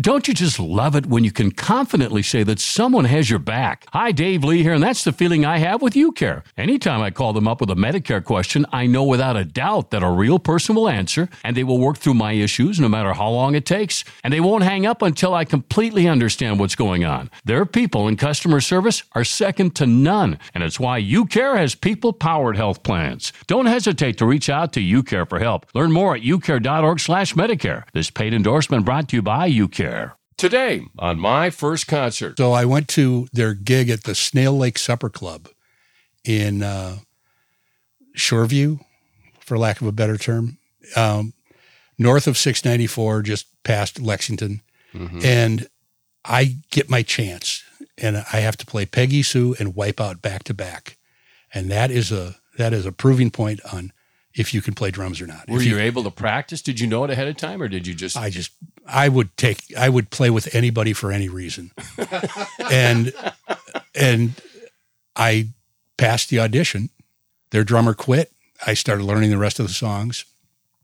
Don't you just love it when you can confidently say that someone has your back? Hi, Dave Lee here, and that's the feeling I have with UCare. Anytime I call them up with a Medicare question, I know without a doubt that a real person will answer, and they will work through my issues no matter how long it takes, and they won't hang up until I completely understand what's going on. Their people in customer service are second to none, and it's why UCare has people powered health plans. Don't hesitate to reach out to UCare for help. Learn more at ucare.org/medicare. This paid endorsement brought to you by UCare. Today on my first concert. So I went to their gig at the Snail Lake Supper Club in uh, Shoreview, for lack of a better term, um, north of 694, just past Lexington. Mm-hmm. And I get my chance, and I have to play Peggy Sue and Wipeout back to back, and that is a that is a proving point on if you can play drums or not. Were if you, you able to practice? Did you know it ahead of time, or did you just? I just I would take I would play with anybody for any reason, and and I passed the audition. Their drummer quit. I started learning the rest of the songs,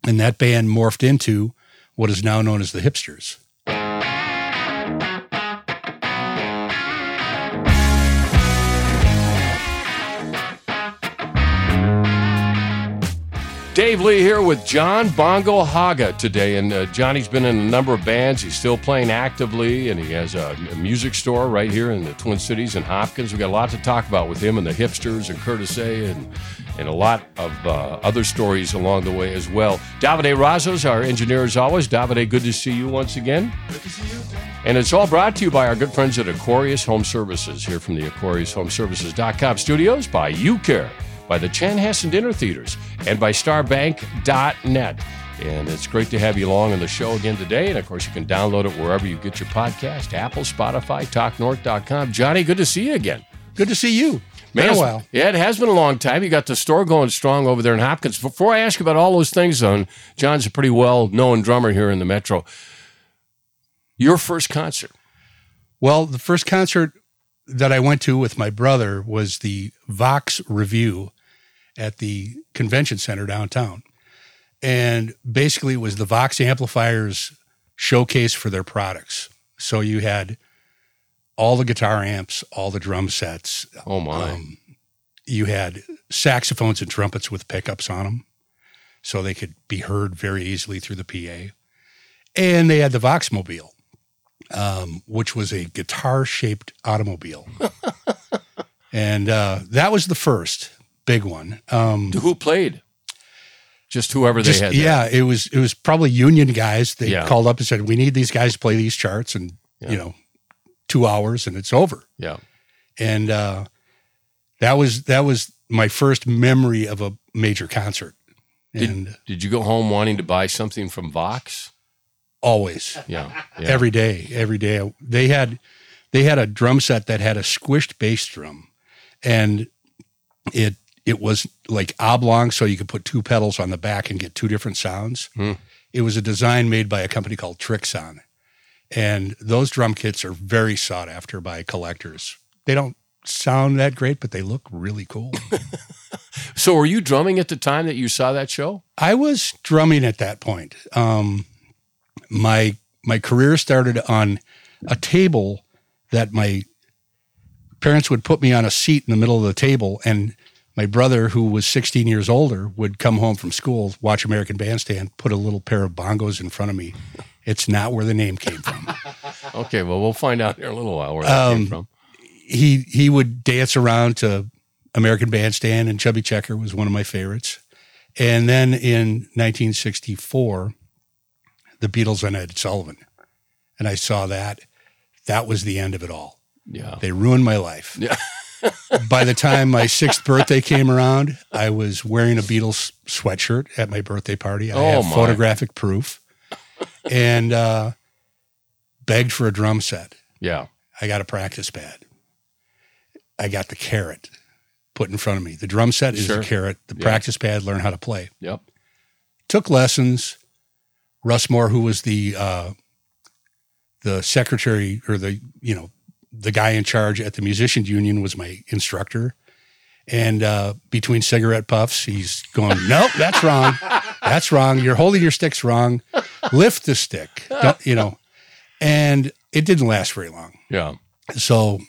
and that band morphed into what is now known as the Hypsterz. Dave Lee here with John Bongo Haga today. And uh, Johnny's been in a number of bands. He's still playing actively, and he has a, a, music store right here in the Twin Cities in Hopkins. We've got a lot to talk about with him and the Hypsterz and Curtis A. and, and a lot of uh, other stories along the way as well. Davide Razos, our engineer as always. Davide, good to see you once again. Good to see you. And it's all brought to you by our good friends at Aquarius Home Services here from the AquariusHomeservices.com studios by UCare by the Chan Chanhassen Dinner Theaters, and by starbank.net. And it's great to have you along on the show again today. And of course, you can download it wherever you get your podcast Apple, Spotify, TalkNorth.com. Johnny, good to see you again. Good to see you. Man, been a while. Yeah, it has been a long time. You got the store going strong over there in Hopkins. Before I ask about all those things, though, John's a pretty well known drummer here in the Metro. Your first concert? Well, the first concert that I went to with my brother was the Vox Revue at the convention center downtown. And basically, it was the Vox amplifiers showcase for their products. So you had all the guitar amps, all the drum sets. Oh, my. Um, you had saxophones and trumpets with pickups on them so they could be heard very easily through the PA. And they had the Voxmobile, um, which was a guitar shaped automobile. and uh, that was the first big one. Um, Who played? Just whoever just, they had. Yeah, it was it was probably union guys. They yeah. called up and said, "We need these guys to play these charts," and yeah. you know, two hours and it's over. Yeah, and uh, that was that was my first memory of a major concert. And did, did you go home wanting to buy something from Vox? Always. Yeah, yeah. Every day, every day. They had they had a drum set that had a squished bass drum, and it it was like oblong, so you could put two pedals on the back and get two different sounds. Hmm. It was a design made by a company called Trixon. And those drum kits are very sought after by collectors. They don't sound that great, but they look really cool. so, were you drumming at the time that you saw that show? I was drumming at that point. Um, my my career started on a table that my parents would put me on a seat in the middle of the table, and my brother, who was 16 years older, would come home from school, watch American Bandstand, put a little pair of bongos in front of me. It's not where the name came from. okay, well, we'll find out here in a little while where that um, came from. He he would dance around to American Bandstand, and Chubby Checker was one of my favorites. And then in 1964, the Beatles and Ed Sullivan, and I saw that. That was the end of it all. Yeah, they ruined my life. Yeah. by the time my sixth birthday came around, I was wearing a Beatles sweatshirt at my birthday party. I oh have my. photographic proof and uh, begged for a drum set. Yeah. I got a practice pad. I got the carrot put in front of me. The drum set is sure. the carrot. The practice pad, learn how to play. Yep. Took lessons. Russ Moore, who was the uh, the secretary or the you know the guy in charge at the musicians union was my instructor. And uh, between cigarette puffs, he's going, "Nope, that's wrong. That's wrong. You're holding your sticks wrong. Lift the stick." Don't, you know. And it didn't last very long. Yeah. So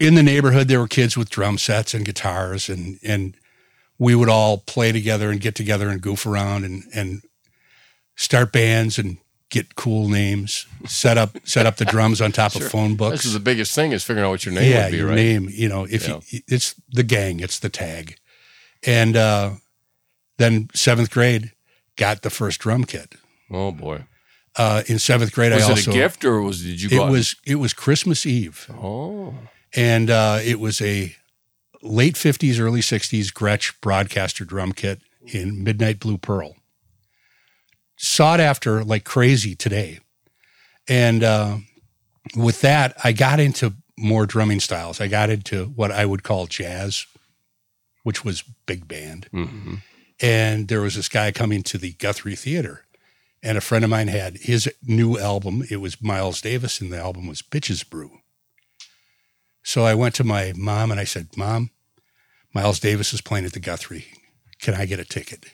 in the neighborhood, there were kids with drum sets and guitars, and and we would all play together and get together and goof around and and start bands and get cool names, set up set up the drums on top Sure. of phone books. This is the biggest thing is figuring out what your name yeah, would be, your right? name. You know, if Yeah. you, it's the gang, it's the tag, and uh, then seventh grade got the first drum kit. Oh boy. Uh, in seventh grade, Was I it a gift or was did you go it was it was Christmas Eve, Oh. and uh, it was a late fifties, early sixties Gretsch broadcaster drum kit in midnight blue pearl. Sought after like crazy today, and uh, with that, I got into more drumming styles. I got into what I would call jazz, which was big band. hmm And there was this guy coming to the Guthrie Theater, and a friend of mine had his new album. It was Miles Davis, and the album was Bitches Brew. So I went to my mom and I said, Mom, Miles Davis is playing at the Guthrie. Can I get a ticket?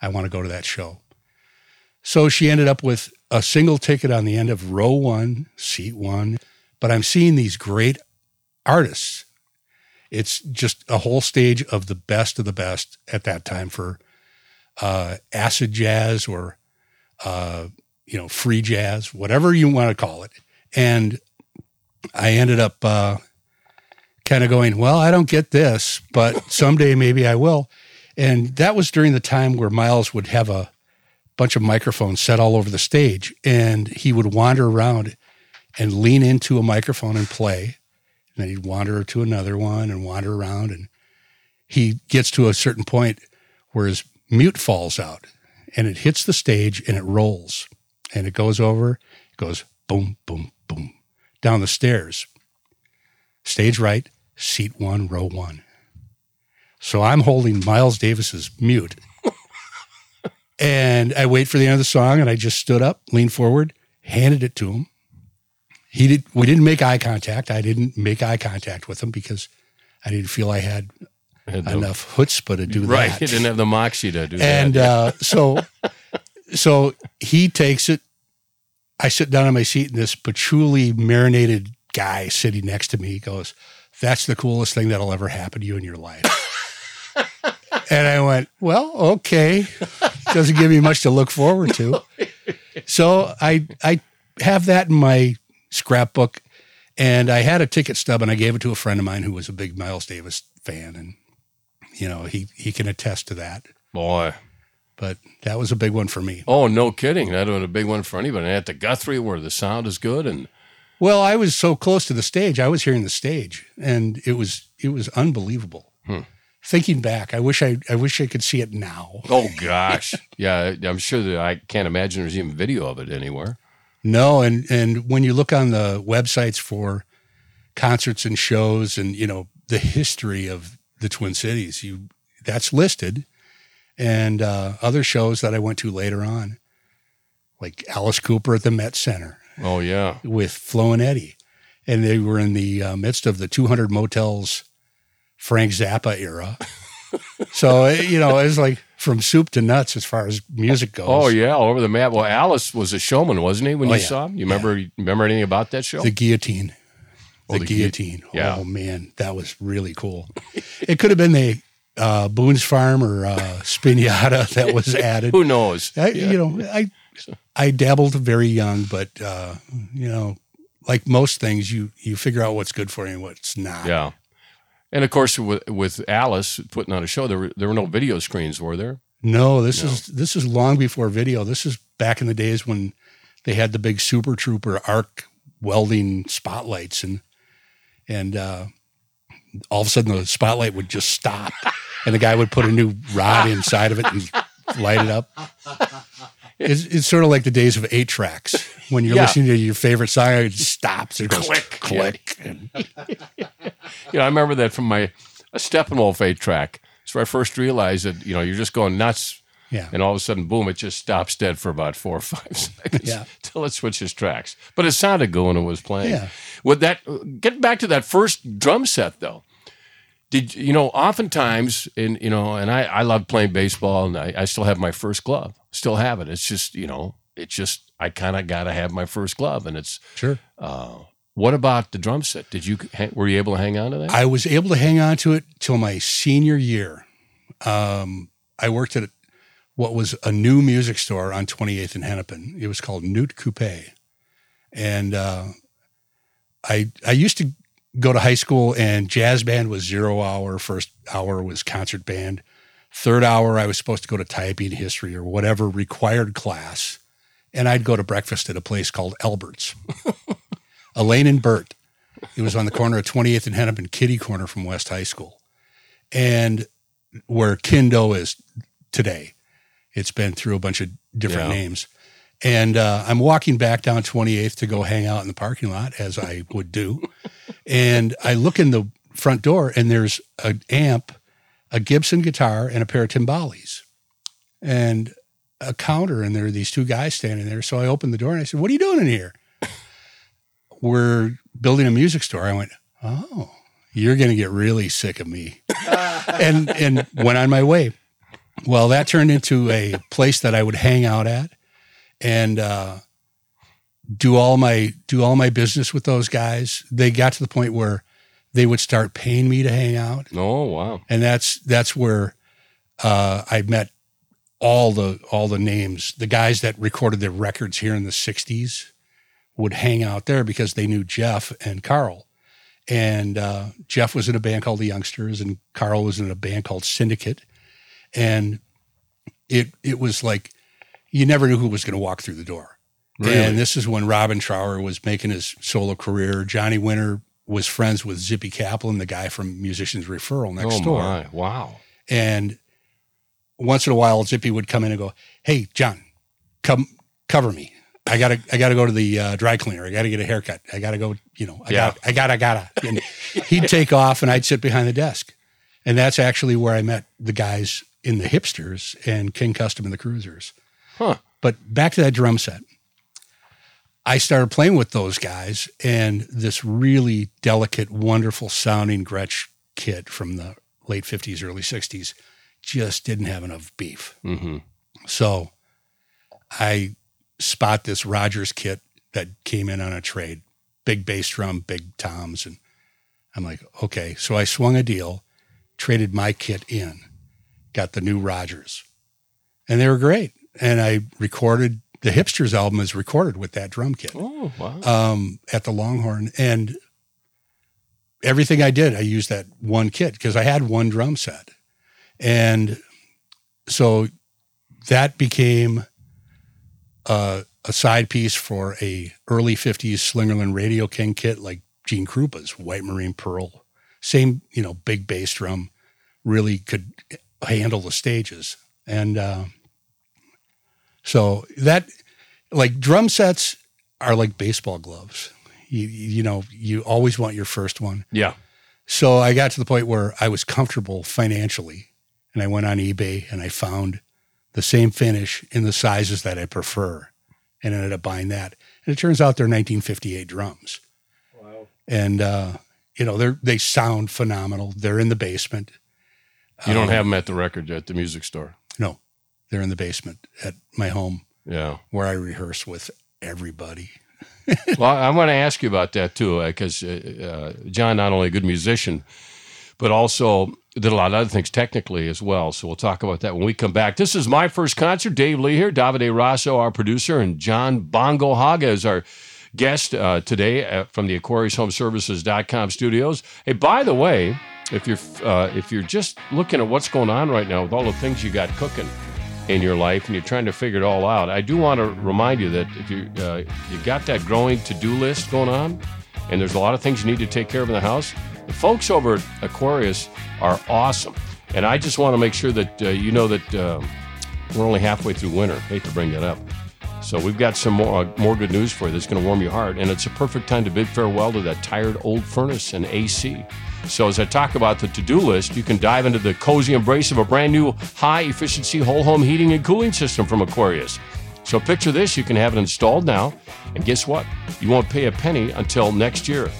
I want to go to that show. So she ended up with a single ticket on the end of row one, seat one. But I'm seeing these great artists. It's just a whole stage of the best of the best at that time for uh, acid jazz or uh, you know free jazz, whatever you want to call it. And I ended up uh, kind of going, well, I don't get this, but someday maybe I will. And that was during the time where Miles would have a bunch of microphones set all over the stage, and he would wander around and lean into a microphone and play. And then he'd wander to another one and wander around. And he gets to a certain point where his mute falls out and it hits the stage and it rolls and it goes over, it goes boom, boom, boom down the stairs. Stage right, seat one, row one. So I'm holding Miles Davis's mute. And I wait for the end of the song and I just stood up, leaned forward, handed it to him. He did we didn't make eye contact. I didn't make eye contact with him because I didn't feel I had enough chutzpah to do that. right. that. You didn't have the moxie to do and that. And uh, so so he takes it i sit down on my seat and this patchouli marinated guy sitting next to me goes that's the coolest thing that'll ever happen to you in your life and i went well okay doesn't give me much to look forward to so i i have that in my scrapbook and i had a ticket stub and i gave it to a friend of mine who was a big miles davis fan and you know he he can attest to that Boy. but that was a big one for me. Oh, no kidding. That was a big one for anybody. And at the Guthrie where the sound is good and Well, I was so close to the stage. I was hearing the stage, and it was it was unbelievable. Hmm. Thinking back, I wish I I wish I could see it now. oh gosh. yeah, I'm sure that I can't imagine there's even video of it anywhere. No, and and when you look on the websites for concerts and shows, and you know the history of the Twin Cities, you that's listed, and uh, other shows that I went to later on, like Alice Cooper at the Met Center. Oh yeah. with Flo and Eddie, and they were in the uh, midst of the 200 Motels Frank Zappa era. so you know, it's like from soup to nuts as far as music goes. Oh yeah, all over the map. Well, Alice was a showman, wasn't he? When Oh, you yeah. saw him, you remember? You remember anything about that show? the guillotine. Oh, The, the gui- guillotine. yeah. Oh man, that was really cool. it could have been the uh, Boone's Farm or uh, Spañada that was added. Who knows? I, Yeah. You know, I I dabbled very young, but uh, you know, like most things, you you figure out what's good for you and what's not. Yeah. And of course, with, with Alice putting on a show, there were there were no video screens, were there? No, this No. is this is long before video. This is back in the days when they had the big Super Trouper arc welding spotlights and and uh, all of a sudden the spotlight would just stop and the guy would put a new rod inside of it and light it up. It's, it's sort of like the days of eight tracks when you're Yeah. listening to your favorite song, it stops, it goes Click. click, and Yeah, I remember that from my a Steppenwolf eight track. So I first realized that you know you're just going nuts, yeah. and all of a sudden, boom! It just stops dead for about four or five seconds Yeah. till it switches tracks. But it sounded good when it was playing. Yeah. With that, get back to that first drum set though. Did you know? Oftentimes, in you know, and I I love playing baseball, and I, I still have my first glove. Still have it. It's just you know, it's just I kind of got to have my first glove, and it's Sure. uh, what about the drum set? Did you were you able to hang on to that? I was able to hang on to it till my senior year. Um, I worked at what was a new music store on 28th and Hennepin. It was called Knut-Koupée. And uh, I I used to go to high school and jazz band was zero hour, first hour was concert band. Third hour I was supposed to go to typing history or whatever required class. And I'd go to breakfast at a place called Albert's. Elaine and Bert. It was on the corner of 28th and Hennepin, Kitty Corner from West High School. And where Kindo is today. It's been through a bunch of different Yeah. names. And uh, I'm walking back down 28th to go hang out in the parking lot, as I would do. and I look in the front door, and there's an amp, a Gibson guitar, and a pair of timbales, and a counter. And there are these two guys standing there. So I opened the door and I said, What are you doing in here? We're building a music store. I went, Oh, you're going to get really sick of me. and, and went on my way. Well, that turned into a place that I would hang out at and uh, do all my do all my business with those guys. They got to the point where they would start paying me to hang out, oh wow, and that's that's where uh, I met all the all the names. The guys that recorded their records here in the '60s would hang out there because they knew Jeff and Carl. And uh, Jeff was in a band called the Youngsters, and Carl was in a band called Syndicate. And it it was like you never knew who was going to walk through the door. Really? And this is when Robin Trower was making his solo career. Johnny Winter was friends with Zippy Kaplan, the guy from Musicians Referral next oh door. my, wow. And once in a while, Zippy would come in and go, "Hey, John, come cover me. I gotta, I gotta go to the uh, dry cleaner. I gotta get a haircut. I gotta go. You know, I Yeah. got, I gotta, I gotta." And he'd take off, and I'd sit behind the desk. And that's actually where I met the guys in the Hypsterz and King Custom and the Cruisers. Huh. But back to that drum set. I started playing with those guys, and this really delicate, wonderful sounding Gretsch kit from the late 50s, early 60s just didn't have enough beef. hmm So I spot this Rogers kit that came in on a trade, big bass drum, big toms. And I'm like, okay. So I swung a deal, traded my kit in, got the new Rogers. And they were great. And I recorded the Hypsterz album is recorded with that drum kit Oh wow. um, at the Longhorn. And everything I did, I used that one kit because I had one drum set. And so that became a, a side piece for a early 50s Slingerland Radio King kit like Gene Krupa's White Marine Pearl. Same, you know, big bass drum, really could handle the stages. And uh, so that, like drum sets are like baseball gloves. You, you know, you always want your first one. yeah. So I got to the point where I was comfortable financially and I went on eBay and I found the same finish in the sizes that I prefer and ended up buying that. And it turns out they're 1958 drums. Wow. And, uh, you know, they're, they sound phenomenal. They're in the basement. You don't Um, have them at the record at the music store. They're in the basement at my home Yeah. where I rehearse with everybody. well, I want to ask you about that too, because uh, uh, John not only a good musician, but also did a lot of other things technically as well. So we'll talk about that when we come back. This is my first concert. Dave Lee here, Davide Rosso, our producer, and John Bongo Haga is our guest uh, today uh, from the AquariusHomeServices.com studios. Hey, by the way, if you're uh, if you're just looking at what's going on right now with all the things you got cooking in your life and you're trying to figure it all out, I do want to remind you that if you uh, you got that growing to do list going on, and there's a lot of things you need to take care of in the house, the folks over at Aquarius are awesome. And I just want to make sure that uh, you know that um, we're only halfway through winter. hate to bring that up. So we've got some more uh, more good news for you that's going to warm your heart, and it's a perfect time to bid farewell to that tired old furnace and AC. So as I talk about the to-do list, you can dive into the cozy embrace of a brand new high-efficiency whole home heating and cooling system from Aquarius. So picture this: you can have it installed now, and guess what? You won't pay a penny until next year.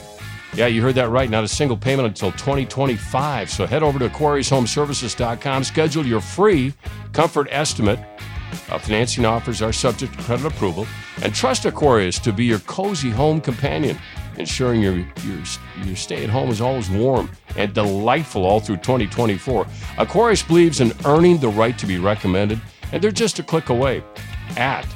Yeah, you heard that right. Not a single payment until 2025. So head over to AquariusHomeServices.com, schedule your free comfort estimate, Uh, financing offers are subject to credit approval. And trust Aquarius to be your cozy home companion, ensuring your, your, your stay at home is always warm and delightful all through 2024. Aquarius believes in earning the right to be recommended, and they're just a click away at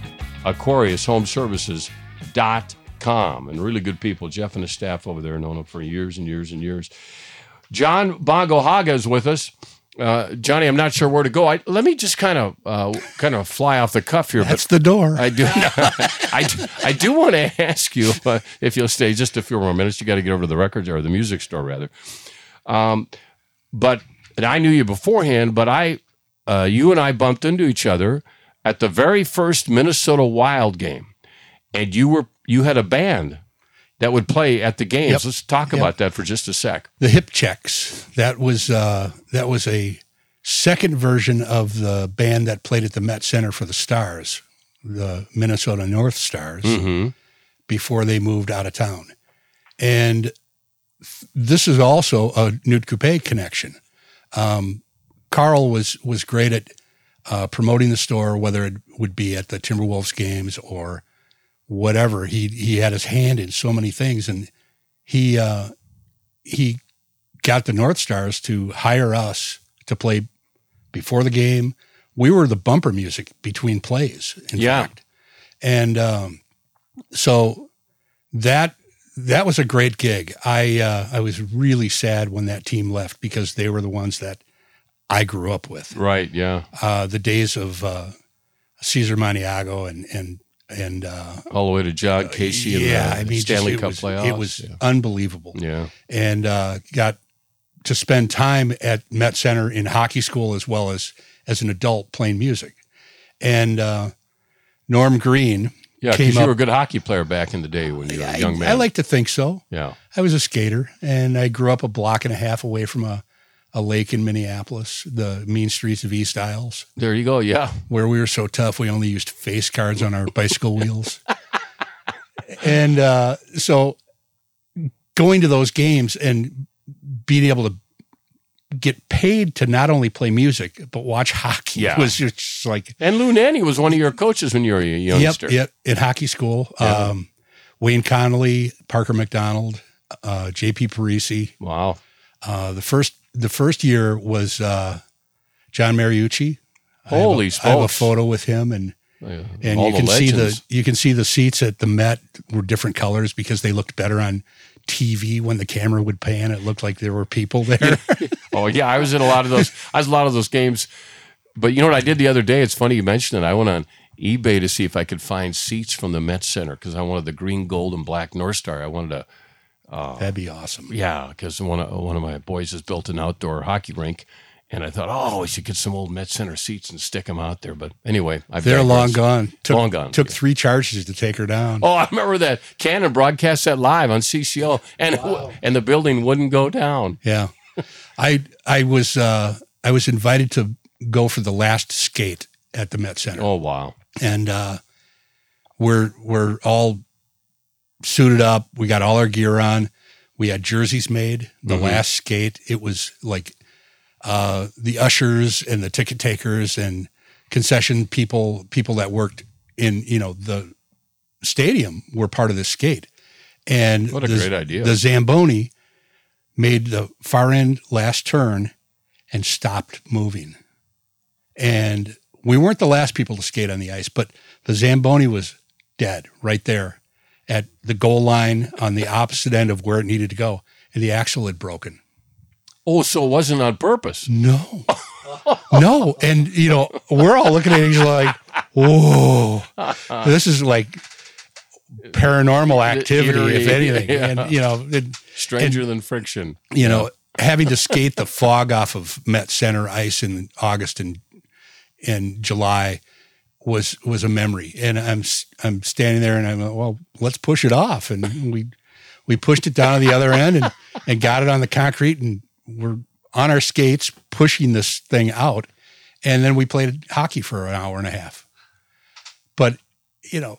AquariusHomeservices.com. And really good people. Jeff and his staff over there known them for years and years and years. John Bongo Haga is with us. Uh, Johnny, I'm not sure where to go. I, let me just kind of uh, kind of fly off the cuff here. That's the door. I do, I do, I do want to ask you uh, if you'll stay just a few more minutes. You got to get over to the records or the music store rather. Um, but and I knew you beforehand, but I, uh, you and I bumped into each other at the very first Minnesota Wild game, and you were you had a band that would play at the games. Yep. Let's talk Yep. about that for just a sec. the hip checks. That was uh, that was a second version of the band that played at the Met Center for the Stars, the Minnesota North Stars, Mm-hmm. before they moved out of town. And this is also a Knut-Koupée connection. Um, Carl was was great at uh, promoting the store, whether it would be at the Timberwolves games or whatever. He he had his hand in so many things, and he uh, he got the North Stars to hire us to play before the game. We were the bumper music between plays. In Yeah. fact, and um, so that that was a great gig. I uh, I was really sad when that team left because they were the ones that I grew up with. Right. Yeah. Uh, the days of uh, Caesar Maniago and and and uh, All the way to Jon Casey and yeah, the I mean, Stanley it Cup was, playoffs. It was yeah. unbelievable, yeah. and uh, got to spend time at Met Center in hockey school as well as as an adult playing music. And uh, Norm Green, Yeah, because you were a good hockey player back in the day when you were a I, young man. I like to think so. yeah. I was a skater, and I grew up a block and a half away from a, a lake in Minneapolis, the mean streets of East Isles, There you go. Yeah. where we were so tough we only used face cards on our bicycle wheels. And uh, so going to those games and being able to get paid to not only play music but watch hockey Yeah. was just like And Lou Nanne was one of your coaches when you were a youngster. Yep, yep. In hockey school, um, Wayne Connolly, Parker MacDonald, uh, J.P. Parise. Wow. Uh, the first the first year was uh, John Mariucci. I have a- Holy I have a photo with him, and Yeah. and All you the can see the you can see the seats at the Met were different colors because they looked better on TV when the camera would pan. It looked like there were people there. Oh yeah, I was in a lot of those. I was a lot of those games. But you know what I did the other day? It's funny you mentioned it. I went on eBay to see if I could find seats from the Met Center because I wanted the green, gold, and black North Star. I wanted to, That'd be awesome. yeah, because one of one of my boys has built an outdoor hockey rink, and I thought, oh, we should get some old Met Center seats and stick them out there. But anyway, I've They're long digressed. gone. Took, Long gone, Took three charges to take her down. Oh, I remember that Cannon broadcast that live on CCO, and and the building wouldn't go down. Yeah. I I was uh I was invited to go for the last skate at the Met Center. Oh wow, And uh we're we're all suited up. We got all our gear on. We had jerseys made. The Mhm. last skate, it was like uh the ushers and the ticket takers and concession people people that worked in, you know, the stadium were part of this skate. And what a the- great idea! the Zamboni made the far end last turn and stopped moving. And we weren't the last people to skate on the ice, but the Zamboni was dead right there at the goal line on the opposite end of where it needed to go. And the axle had broken. oh, so it wasn't on purpose. No. no. And, you know, we're all looking at each other like, whoa, this is like paranormal activity, if anything. yeah. And, you know, it, Stranger than friction. you know, having to skate the fog off of Met Center ice in August and and July was was a memory. And I'm I'm standing there and I'm like, well, let's push it off. And we we pushed it down to the other end and and got it on the concrete and we're on our skates pushing this thing out. And then we played hockey for an hour and a half. But you know,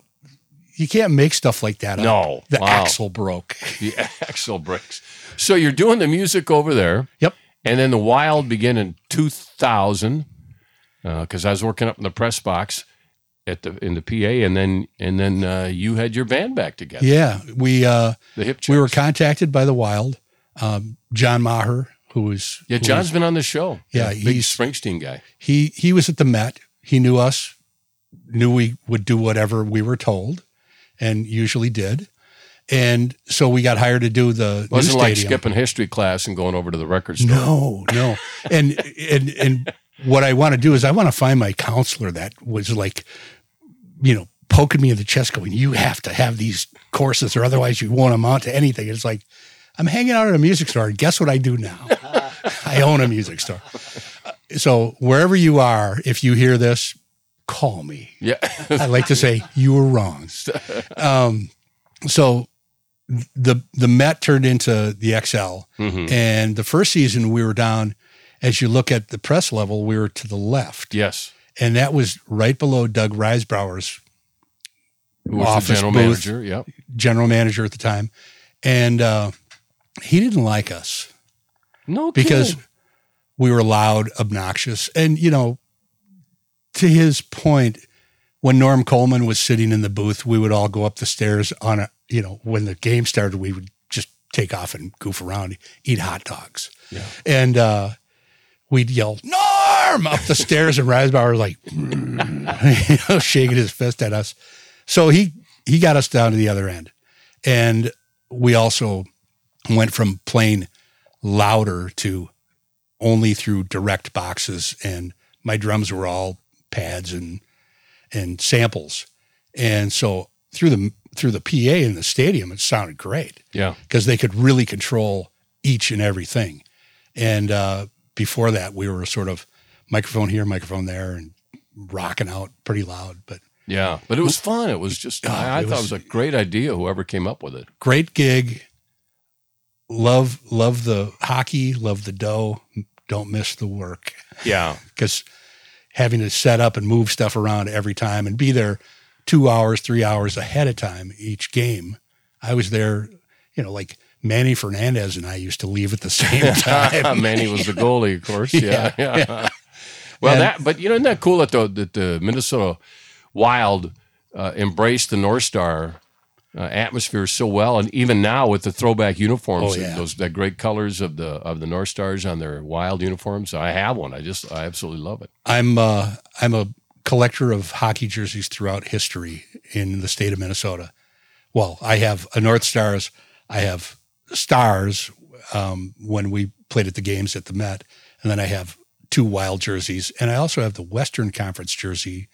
you can't make stuff like that. up. No. the Wow. axle broke. The axle breaks. So you're doing the music over there. Yep. And then the Wild began in 2000 because uh, I was working up in the press box. At the in the PA, and then and then uh, you had your band back together. Yeah, we uh, The hip. we were contacted by the Wild. Um, John Maher, who was Yeah, who John's was- been on the show. Yeah, big he's- Springsteen guy. he he was at the Met. He knew us, knew we would do whatever we were told, and usually did. And so we got hired to do the Wasn't like skipping history class and going over to the record store. No, no. And and and what I want to do is I want to find my counselor that was like, you know, poking me in the chest, going, "You have to have these courses, or otherwise you won't amount to anything." It's like I'm hanging out at a music store, and guess what I do now? I own a music store. So wherever you are, if you hear this, call me. Yeah, I like to say you were wrong. Um, so the the Met turned into the Xcel, Mhm. and the first season we were down. As you look at the press level, we were to the left, yes. and that was right below Doug was Office the general booth. manager? Yep. general manager at the time, and uh, he didn't like us No, because kidding. we were loud, obnoxious, and you know, to his point, when Norm Coleman was sitting in the booth, we would all go up the stairs on a, you know, when the game started, we would just take off and goof around, eat hot dogs, Yeah. and uh, we'd yell Norm! up the stairs, and Risebrough was like, you know, shaking his fist at us. So he he got us down to the other end, and we also went from playing louder to only through direct boxes. And my drums were all pads and and samples. And so through the through the PA in the stadium it sounded great. Yeah, because they could really control each and everything. And uh, before that we were sort of microphone here microphone there and rocking out pretty loud but yeah. But it was fun. It was just. I, I it thought was- it was a great idea. Whoever came up with it. great gig love love the hockey love the dough don't miss the work Yeah. because having to set up and move stuff around every time and be there two hours, three hours ahead of time each game. I was there, you know, like Manny Fernandez and I used to leave at the same time. Manny was the goalie, of course. Yeah, yeah. Well, And- that but you know, isn't that cool that the that the Minnesota Wild uh, embraced the North Star uh, atmosphere so well, and even now with the throwback uniforms, Oh, yeah. those that great colors of the of the North Stars on their Wild uniforms. I have one. I just I absolutely love it. I'm uh, I'm a collector of hockey jerseys throughout history in the state of Minnesota. Well, I have a North Stars. I have stars um, when we played at the games at the Met, and then I have two Wild jerseys, and I also have the Western Conference jersey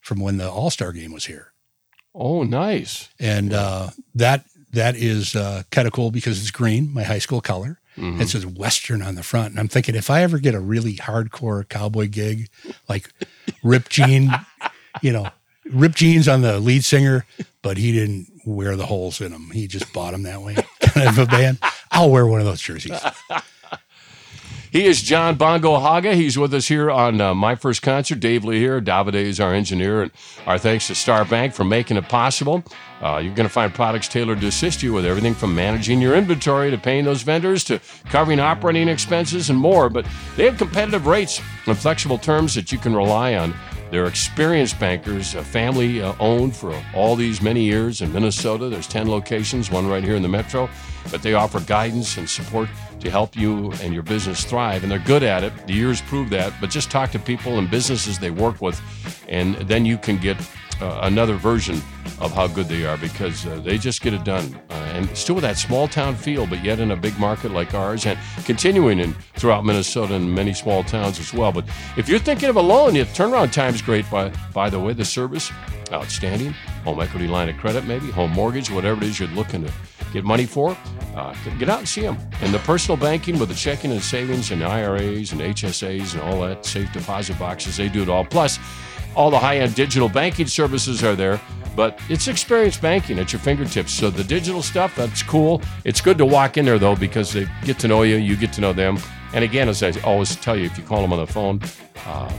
from when the All Star game was here. Oh, nice. and uh, that that is uh, kind of cool because it's green, my high school color. Mhm. It says Western on the front, and I'm thinking if I ever get a really hardcore cowboy gig, like Rip Jean, you know, Rip Jeans on the lead singer, but he didn't wear the holes in them; he just bought them that way, kind of a band. I'll wear one of those jerseys. He is John Bongo Haga. He's with us here on uh, My First Concert. Dave Lee here. Davide is our engineer. And our thanks to Star Bank for making it possible. Uh, you're going to find products tailored to assist you with everything from managing your inventory to paying those vendors to covering operating expenses and more. But they have competitive rates and flexible terms that you can rely on. They're experienced bankers, uh, family uh, owned for all these many years in Minnesota. There's 10 locations, one right here in the metro, but they offer guidance and support to help you and your business thrive. And they're good at it. The years prove that. But just talk to people and businesses they work with, and then you can get uh, another version of how good they are because uh, they just get it done. Uh, and still with that small town feel, but yet in a big market like ours, and continuing in throughout Minnesota and many small towns as well. But if you're thinking of a loan, your turnaround time's great. By by the way, the service outstanding. Home equity line of credit, maybe home mortgage, whatever it is you're looking to get money for. Uh, get out and see them. And the personal banking with the checking and savings and IRAs and HSAs and all that safe deposit boxes, they do it all. Plus, all the high-end digital banking services are there. But it's experience banking at your fingertips. So the digital stuff, that's cool. It's good to walk in there though because they get to know you, you get to know them. And again, as I always tell you, if you call them on the phone, uh,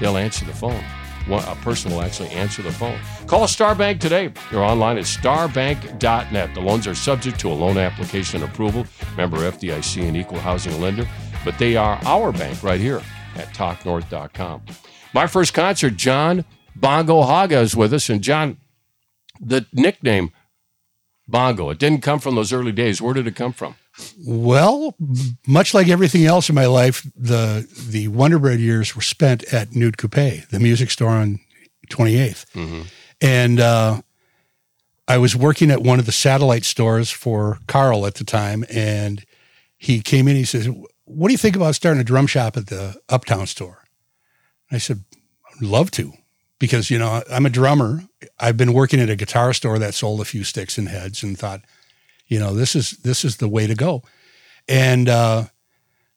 they'll answer the phone. One, a person will actually answer the phone. Call Starbank today. They're online at starbank.net. The loans are subject to a loan application and approval. Member FDIC and equal housing lender. But they are our bank right here at talknorth.com. My first concert, John Bongo Haga is with us. And John, the nickname Bongo, it didn't come from those early days. Where did it come from? Well, much like everything else in my life, the the Wonderbread years were spent at Knut-Koupée, the music store on 28th. Mm-hmm. And uh, I was working at one of the satellite stores for Carl at the time. And he came in, he says, What do you think about starting a drum shop at the Uptown store? I said, I'd love to because, you know, I'm a drummer. I've been working at a guitar store that sold a few sticks and heads and thought, you know, this is this is the way to go. And uh,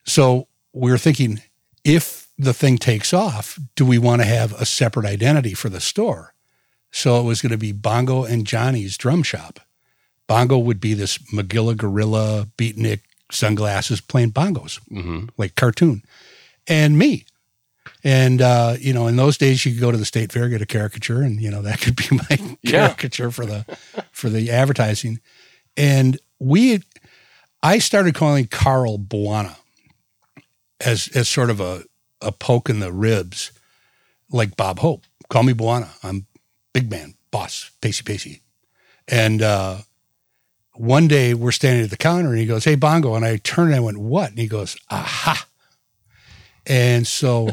so we were thinking, if the thing takes off, do we want to have a separate identity for the store? So it was going to be Bongo and Johnny's drum shop. Bongo would be this Magilla gorilla, beatnik, sunglasses playing bongos, Mm-hmm. like cartoon, and me. And uh, you know, in those days, you could go to the state fair, get a caricature, and you know that could be my Yeah. caricature for the for the advertising. And we, I started calling Carl Bwana as as sort of a a poke in the ribs, like Bob Hope. Call me Bwana. I'm big man, boss, pacey pacey. And uh, one day we're standing at the counter, and he goes, "Hey, Bongo," and I turned and I went, "What?" And he goes, "Aha." And so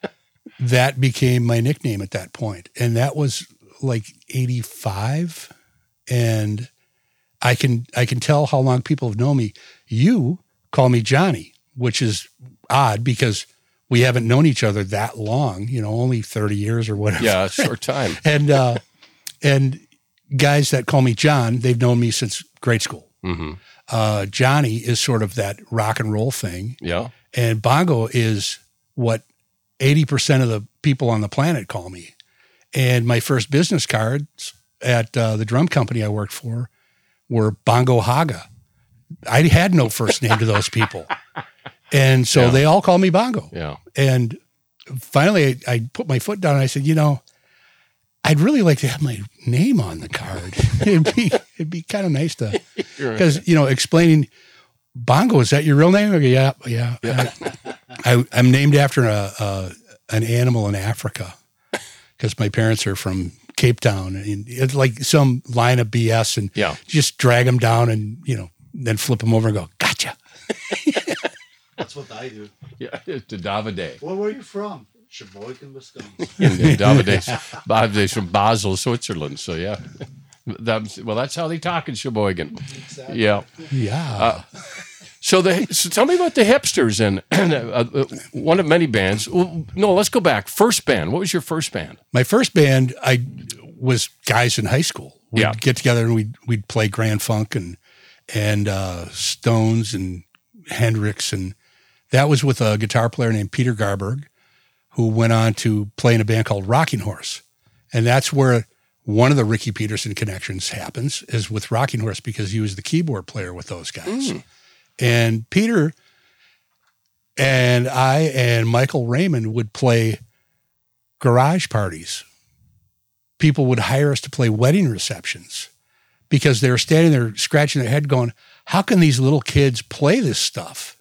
that became my nickname at that point. And that was like 85 and I can I can tell how long people have known me. You call me Johnny, which is odd because we haven't known each other that long, you know, only 30 years or whatever. Yeah, a short time. And uh and guys that call me John, they've known me since grade school. Mm-hmm. Uh Johnny is sort of that rock and roll thing. Yeah. And Bongo is what 80% of the people on the planet call me. And my first business cards at uh, the drum company I worked for were Bongo Haga. I had no first name to those people. And so Yeah. they all call me Bongo. Yeah. And finally, I, I put my foot down and I said, you know, I'd really like to have my name on the card. it'd be it'd be kind of nice to because you know explaining Bongo is that your real name? Go, yeah, yeah. I, I'm named after a, a an animal in Africa because my parents are from Cape Town, and it's like some line of BS, and Yeah. just drag them down and you know then flip them over and go, gotcha. That's what I do. Yeah. To Davide. Where were you from? Sheboygan, Wisconsin. in, in Davide's, Davide's from Basel, Switzerland. So yeah, that's, well, that's how they talk in Sheboygan. Exactly. Yeah. Yeah. Uh, So the so tell me about the Hypsterz and uh, uh, one of many bands. Well, no, let's go back. First band. What was your first band? my first band, I was guys in high school. We'd Yeah. get together and we'd we'd play Grand Funk and and uh, Stones and Hendrix, and that was with a guitar player named Peter Garberg, who went on to play in a band called Rocking Horse, and that's where one of the Ricky Peterson connections happens is with Rocking Horse because he was the keyboard player with those guys, and Peter and I and Michael Raymond would play garage parties. People would hire us to play wedding receptions because they were standing there scratching their head going, How can these little kids play this stuff?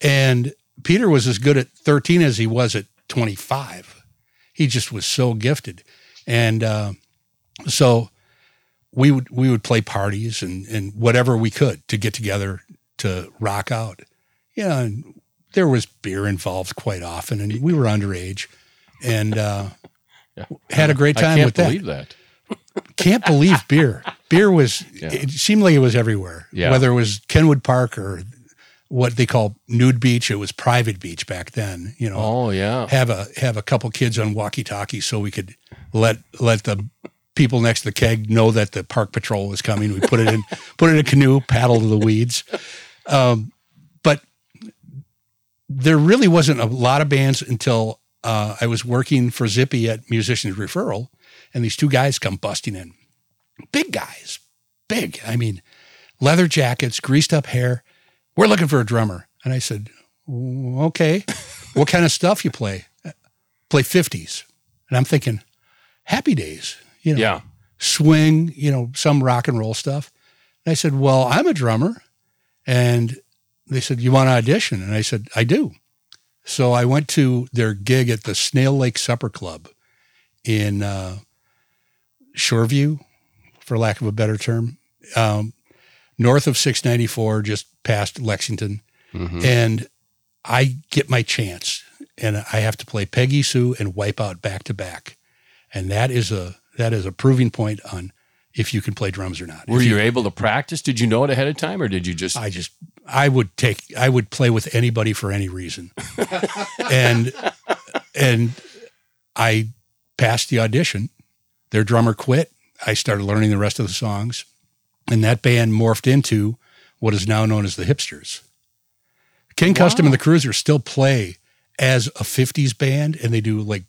And Peter was as good at 13 as he was at 25. He just was so gifted. And uh, so we would we would play parties and, and whatever we could to get together to rock out. You know, and there was beer involved quite often, and we were underage, and uh, had a great time with that. believe that. Can't believe beer. Beer was. Yeah. It seemed like it was everywhere. Yeah. Whether it was Kenwood Park or what they call nude beach, it was private beach back then. You know, Oh yeah. have a have a couple kids on walkie talkie so we could let let the people next to the keg know that the park patrol was coming. We put it in put it in a canoe, paddle to the weeds. Um, but there really wasn't a lot of bands until uh, I was working for Zippy at Musicians Referral, and these two guys come busting in, big guys, big. I mean, leather jackets, greased up hair. We're looking for a drummer, and I said, okay, what kind of stuff you play? Play 50s. And I'm thinking, happy days, you know, Yeah. swing, you know, some rock and roll stuff. And I said, well, I'm a drummer. And they said, you want to audition? And I said, I do. So I went to their gig at the Snail Lake Supper Club in uh, Shoreview, for lack of a better term, um, north of 694, just past Lexington. Mhm. And I get my chance and I have to play Peggy Sue and Wipeout back to back. And that is a that is a proving point on if you can play drums or not. Were If you able to practice? Did you know it ahead of time, or did you just? I just I would take I would play with anybody for any reason. and and I passed the audition. Their drummer quit. I started learning the rest of the songs. And that band morphed into what is now known as the Hypsterz. King Custom and the Cruisers still play as a 50s band and they do like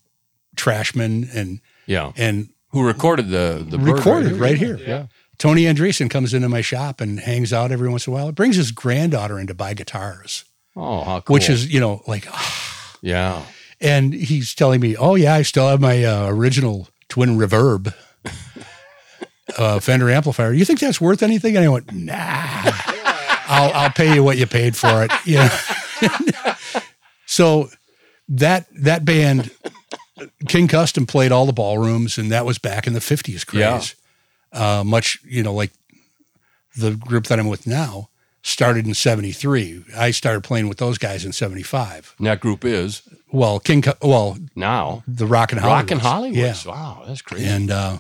Trashmen and yeah. and Who recorded the the recorded right here. Yeah. Tony Andreason comes into my shop and hangs out every once in a while. It brings his granddaughter in to buy guitars, Oh, how cool. which is, you know, like, yeah. and he's telling me, oh, yeah, I still have my uh, original twin reverb uh, Fender amplifier. You think that's worth anything? And I went, nah, I'll, I'll pay you what you paid for it. Yeah. so that, that band, King Custom played all the ballrooms and that was back in the 50s craze. Uh, much, you know, like the group that I'm with now started in 73. I started playing with those guys in 75. And that group is Well, King, well, now the Rockin' Hollywood. Rockin' Hollywood. Yeah. Wow, that's crazy. And, uh,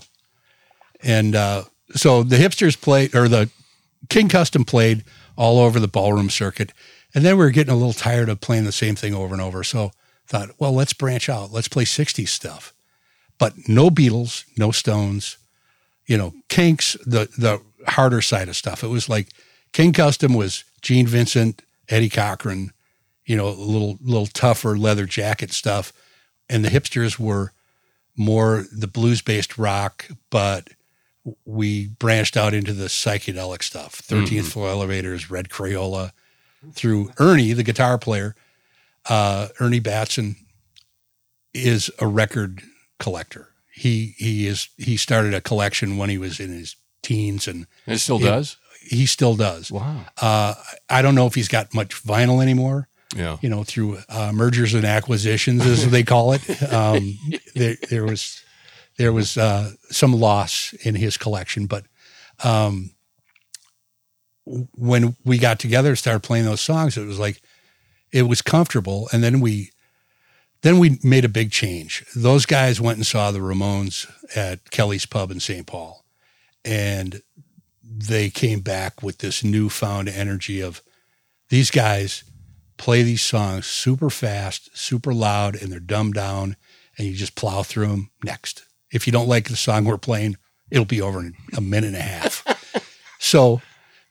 and, uh, so the Hypsterz played, or the King Custom played all over the ballroom circuit. And then we were getting a little tired of playing the same thing over and over. So thought, well, let's branch out. Let's play 60s stuff. But no Beatles, no Stones, you know, Kinks, the the harder side of stuff. It was like King Custom was Gene Vincent, Eddie Cochran, you know, a little little tougher leather jacket stuff. And the hipsters were more the blues based rock, but we branched out into the psychedelic stuff 13th mm-hmm. floor elevators, Red Crayola, through Ernie, the guitar player. Uh, Ernie Batson is a record collector. He he is he started a collection when he was in his teens, and it still Yeah. does. he still does. Wow. Uh, I don't know if he's got much vinyl anymore. Yeah. You know, through uh, mergers and acquisitions, as they call it. Um, there, there was there was uh, some loss in his collection, but um, when we got together and started playing those songs, it was like it was comfortable, and then we then we made a big change. Those guys went and saw the Ramones at Kelly's Pub in St. Paul, and they came back with this newfound energy of these guys play these songs super fast, super loud, and they're dumbed down, and you just plow through them. Next, if you don't like the song we're playing, it'll be over in a minute and a half. so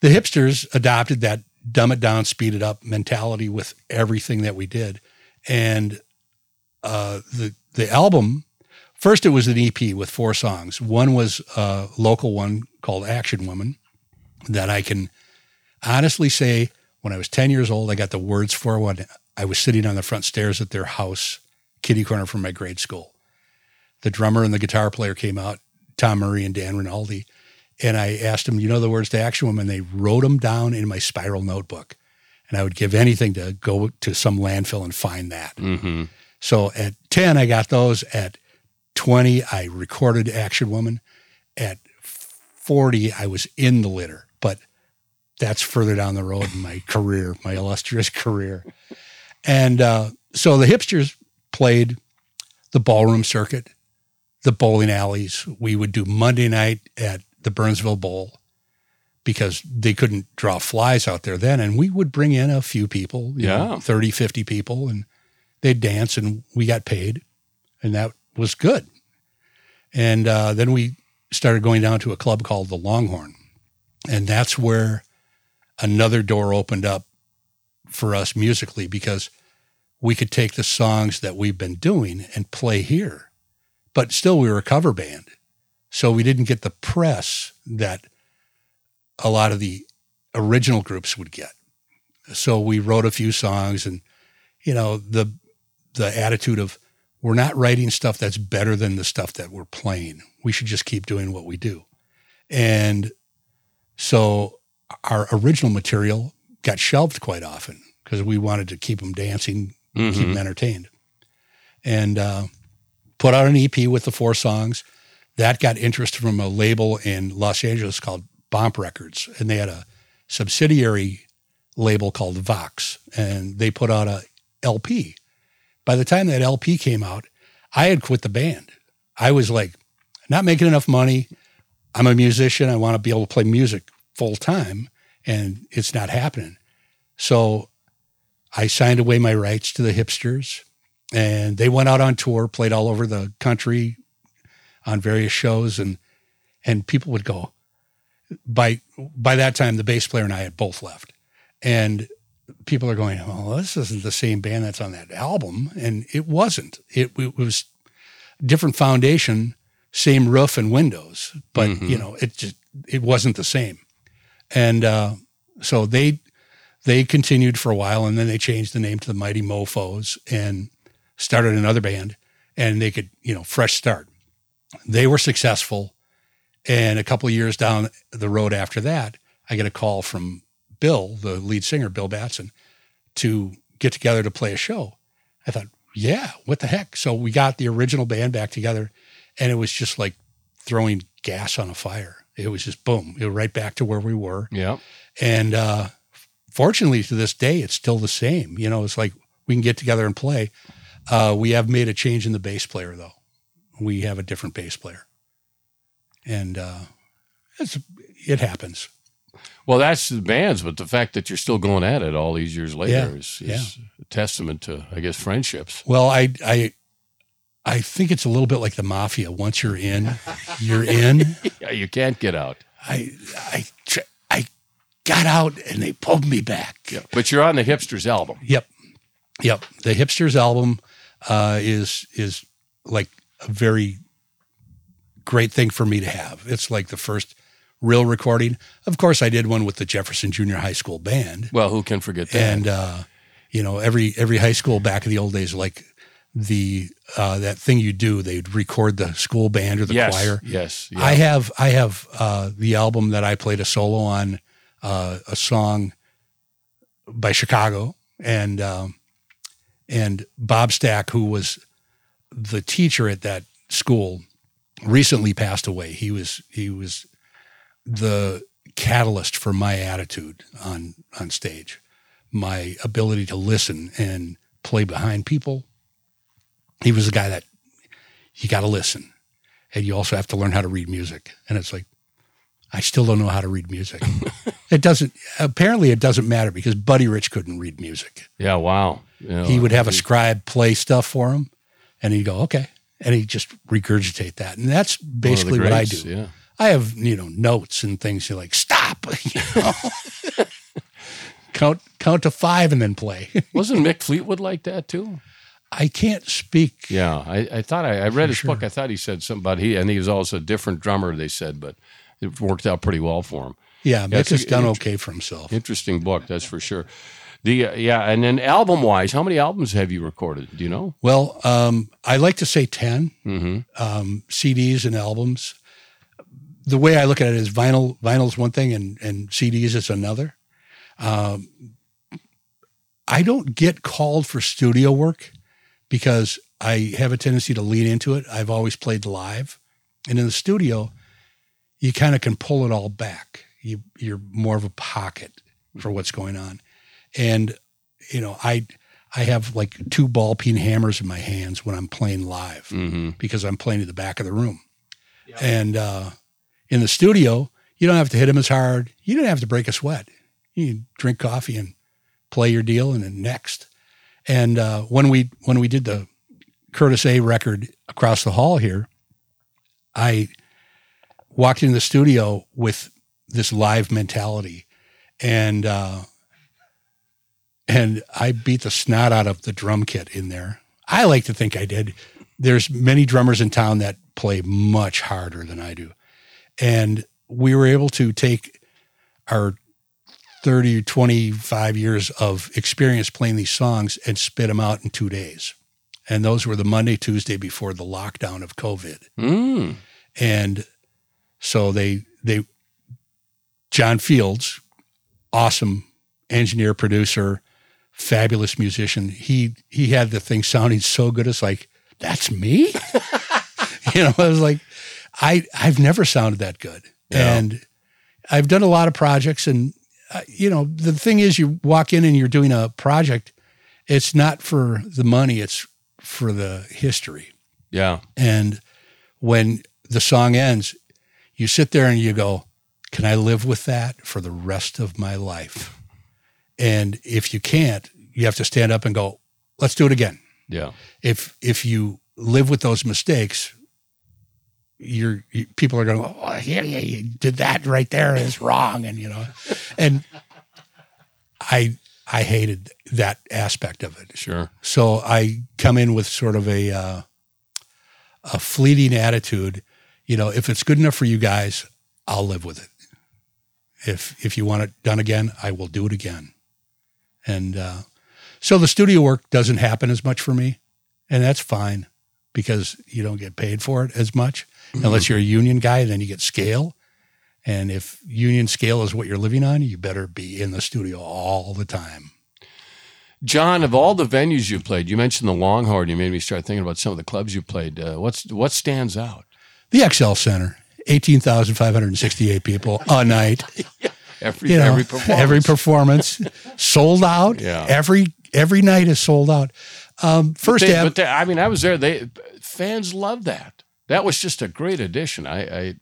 the Hypsterz adopted that dumb it down, speed it up mentality with everything that we did, and uh, the the album. First, it was an EP with four songs. One was a local one called Action Woman that I can honestly say when I was 10 years old, I got the words for one. I was sitting on the front stairs at their house, kitty corner from my grade school. The drummer and the guitar player came out, Tom Murray and Dan Rinaldi, and I asked them, you know the words to Action Woman? They wrote them down in my spiral notebook. And I would give anything to go to some landfill and find that. Mm-hmm. So at 10, I got those. At 20, I recorded Action Woman. At 40, I was in the Litter, but that's further down the road in my career, my illustrious career. And uh, so the Hypsterz played the ballroom circuit, the bowling alleys. We would do Monday night at the Burnsville Bowl because they couldn't draw flies out there then. And we would bring in a few people, you know, Yeah. 30, 50 people, and they'd dance and we got paid. And that was good. And uh, then we started going down to a club called the Longhorn. And that's where another door opened up for us musically because we could take the songs that we've been doing and play here. But still, we were a cover band. So we didn't get the press that a lot of the original groups would get. So we wrote a few songs and, you know, the, the attitude of we're not writing stuff that's better than the stuff that we're playing. We should just keep doing what we do. And so our original material got shelved quite often because we wanted to keep them dancing, keep Mm-hmm. them entertained. And uh, put out an EP with the four songs. That got interest from a label in Los Angeles called Bomp Records, and they had a subsidiary label called Vox, and they put out a LP. By the time that LP came out, I had quit the band. I was like, not making enough money. I'm a musician. I want to be able to play music full time, and it's not happening. So I signed away my rights to the Hypsterz, and they went out on tour, played all over the country on various shows, and and people would go. By by that time, the bass player and I had both left, and people are going, "Well, this isn't the same band that's on that album," and it wasn't. It, it was different foundation, same roof and windows, but Mhm. you know, it just it wasn't the same. And uh, so they they continued for a while, and then they changed the name to the Mighty Mofo's and started another band, and they could you know fresh start. They were successful, and a couple of years down the road after that, I get a call from Bill, the lead singer, Bill Batson, to get together to play a show. I thought, yeah, what the heck? So we got the original band back together, and it was just like throwing gas on a fire. It was just boom, it was right back to where we were. Yeah. And uh, fortunately, to this day, it's still the same. You know, it's like we can get together and play. Uh, we have made a change in the bass player, though. We have a different bass player, and uh, it's, it happens. Well, that's the bands, but the fact that you're still going at it all these years later Yeah, is, is a testament to, I guess, friendships. Well, I I I think it's a little bit like the mafia. Once you're in, you're in. Yeah, you can't get out. I I tr- I got out and they pulled me back. Yeah. But you're on the Hypsterz album. Yep. Yep. The Hypsterz album uh, is is like a very great thing for me to have. It's like the first real recording. Of course, I did one with the Jefferson Junior High School band, Well, who can forget that? and uh, you know every every high school back in the old days, like the uh, that thing you do, they'd record the school band or the yes, choir. yes, yeah. I have I have uh, the album that I played a solo on, uh, a song by Chicago, and um, and Bob Stack, who was the teacher at that school, recently passed away. He was he was the catalyst for my attitude on on stage, my ability to listen and play behind people. He was the guy that you got to listen and you also have to learn how to read music. And it's like, I still don't know how to read music. it doesn't, apparently, it doesn't matter because Buddy Rich couldn't read music. yeah, wow. You know, He would have a scribe play stuff for him and he'd go, okay. And he'd just regurgitate that. And that's basically what I do. Yeah. I have, you know, notes and things. You're like, stop, you know? count, count to five and then play. Wasn't Mick Fleetwood like that too? I can't speak. Yeah, I, I thought I, I read his sure. book. I thought he said something about he, and he was also a different drummer. They said, but it worked out pretty well for him. Yeah, Yeah, Mick has done okay for himself. Interesting book, that's for sure. The uh, yeah, and then album wise, how many albums have you recorded? Do you know? Well, um, I like to say 10. Mm-hmm. um, CDs and albums. The way I look at it is vinyl. Vinyl's one thing, and and CDs is another. Um, I don't get called for studio work because I have a tendency to lean into it. I've always played live, and in the studio, you kind of can pull it all back. You you're more of a pocket for what's going on, and you know I I have like two ball peen hammers in my hands when I'm playing live Mm-hmm. because I'm playing in the back of the room. And uh, in the studio, you don't have to hit them as hard. You don't have to break a sweat. You drink coffee and play your deal, and then next. And uh, when we when we did the Curtis A record across the hall here, I walked into the studio with this live mentality, and uh, and I beat the snot out of the drum kit in there. I like to think I did. There's many drummers in town that play much harder than I do. And we were able to take our 30, 25 years of experience playing these songs and spit them out in two days. And those were the Monday, Tuesday before the lockdown of COVID. Mm. And so they, they, John Fields, awesome engineer, producer, fabulous musician. He, he had the thing sounding so good. It's like, that's me. you know, I was like, I I've never sounded that good, Yeah. and I've done a lot of projects, and uh, you know, the thing is, you walk in and you're doing a project. It's not for the money; it's for the history. Yeah. And when the song ends, you sit there and you go, Can I live with that for the rest of my life? And if you can't, you have to stand up and go, Let's do it again. Yeah. If if you live with those mistakes, you're you, people are going, oh, yeah, yeah, you did that right there. It's wrong, and you know, and I I hated that aspect of it. Sure. So I come in with sort of a uh, a fleeting attitude. You know, if it's good enough for you guys, I'll live with it. If if you want it done again, I will do it again. And uh, so the studio work doesn't happen as much for me, and that's fine because you don't get paid for it as much unless you're a union guy. Then you get scale, and if union scale is what you're living on, you better be in the studio all the time. John, of all the venues you've played, you mentioned the Longhorn. You made me start thinking about some of the clubs you played. Uh, what's what stands out? The Xcel Center, 18,568 people a night. Every You know, every performance. every performance sold out. Yeah. Every every night is sold out. Um, first They- half, but they, I mean, I was there. They fans loved that. That was just a great addition. I, I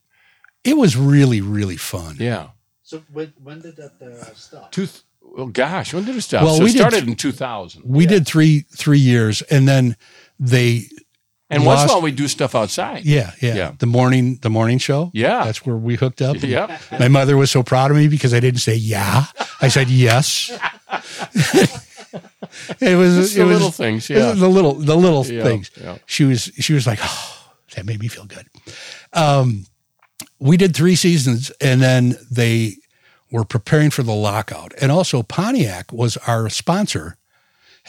it was really really fun. yeah. So when when did that uh, stop? Two. Well, gosh, when did it stop? Well, so we it did started th- in 2000. We did three three years, and then they And once in a while, we do stuff outside. yeah, yeah Yeah. the morning the morning show. Yeah. that's where we hooked up. Yep. My mother was so proud of me because I didn't say yeah. I said yes. it was Just it the was little things. Yeah. the little the little Yeah, things. yeah. She was she was like, oh, that made me feel good. Um, we did three seasons, and then they were preparing for the lockout, and also Pontiac was our sponsor.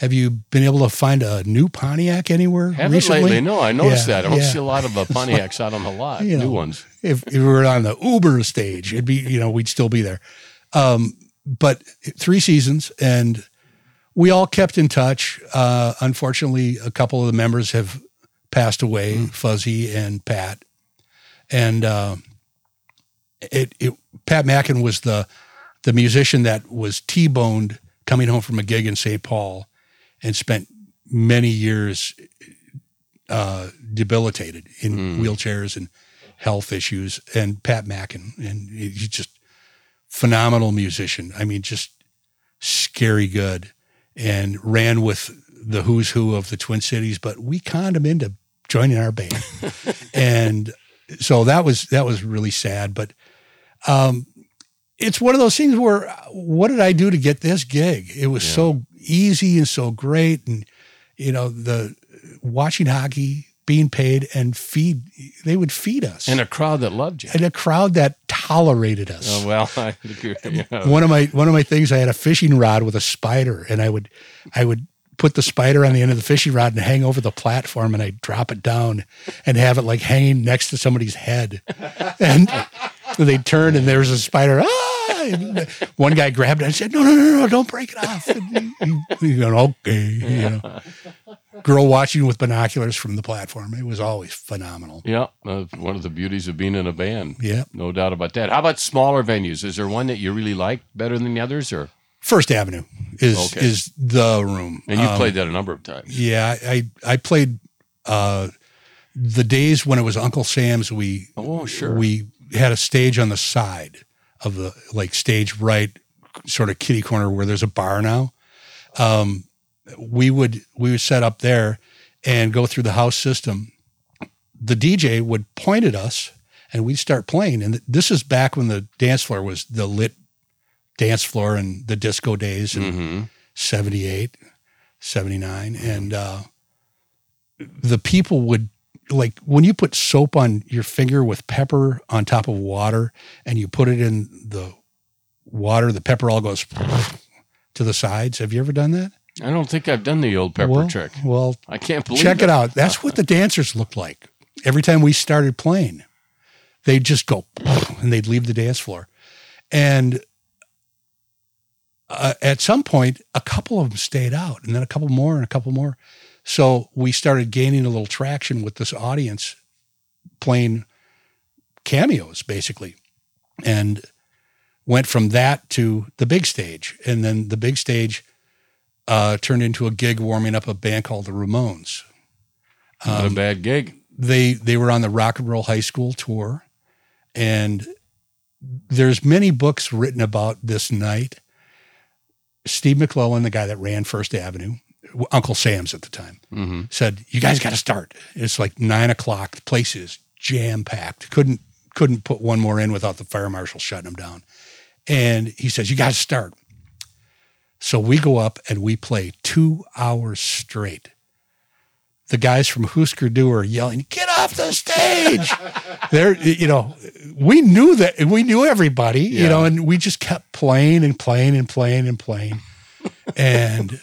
Have you been able to find a new Pontiac anywhere Haven't recently? lately. No, I noticed Yeah, that. I don't yeah. see a lot of uh, Pontiacs out on the lot. You New ones. if, if we were on the Uber stage, it'd be, you know, we'd still be there. Um, but three seasons and we all kept in touch. Uh, unfortunately, a couple of the members have passed away, Fuzzy and Pat. And uh, it, it, Pat Mackin was the, the musician that was T-boned coming home from a gig in St. Paul and spent many years uh, debilitated in wheelchairs and health issues. And Pat Mackin, and he's just phenomenal musician. I mean, just scary good, and ran with the who's who of the Twin Cities. But we conned him into joining our band, and so that was that was really sad. But um, it's one of those things where what did I do to get this gig? It was so easy and so great, and you know the watching hockey, being paid, and feed. They would feed us, And a crowd that loved you. and a crowd that tolerated us. Oh, well, I agree. Yeah. One of my one of my things, I had a fishing rod with a spider, and I would I would put the spider on the end of the fishing rod and hang over the platform, and I'd drop it down and have it like hanging next to somebody's head, and they'd and there was a spider. Ah! And one guy grabbed it and said, "No, no, no, no, don't break it off." And he- going, okay, you know. Girl watching with binoculars from the platform. It was always phenomenal. Yeah, uh, one of the beauties of being in a band. Yeah. No doubt about that. How about smaller venues? Is there one that you really like better than the others, or First Avenue is Okay. is the room. and you Um, played that a number of times? Yeah, I I played uh, the days when it was Uncle Sam's. We Oh, sure. we had a stage on the side of the like stage right, sort of kitty corner where there's a bar now. Um, we would we would set up there and go through the house system. The DJ would point at us and we'd start playing. And this is back when the dance floor was the lit dance floor and the disco days and hmm 78, 79. And uh, the people would, like, when you put soap on your finger with pepper on top of water and you put it in the water, the pepper all goes to the sides. Have you ever done that? I don't think I've done the old pepper well, trick. Well, I can't believe check it out. That's what the dancers looked like every time we started playing. They'd just go and they'd leave the dance floor. And uh, at some point, a couple of them stayed out, and then a couple more, and a couple more. So we started gaining a little traction with this audience playing cameos basically, and went from that to the big stage, and then the big stage uh, turned into a gig warming up a band called the Ramones. Not a bad gig. They they were on the Rock and Roll High School tour, and there's many books written about this night. Steve McClellan, the guy that ran First Avenue, Uncle Sam's at the time, hmm said, "You guys got to start." It's like nine o'clock. The place is jam packed. Couldn't couldn't put one more in without the fire marshal shutting them down. And he says, "You got to start." So we go up and we play two hours straight. The guys from Husker Du are yelling, "Get off the stage!" They're, you know, we knew that we knew everybody, you know, and we just kept playing and playing and playing and playing. And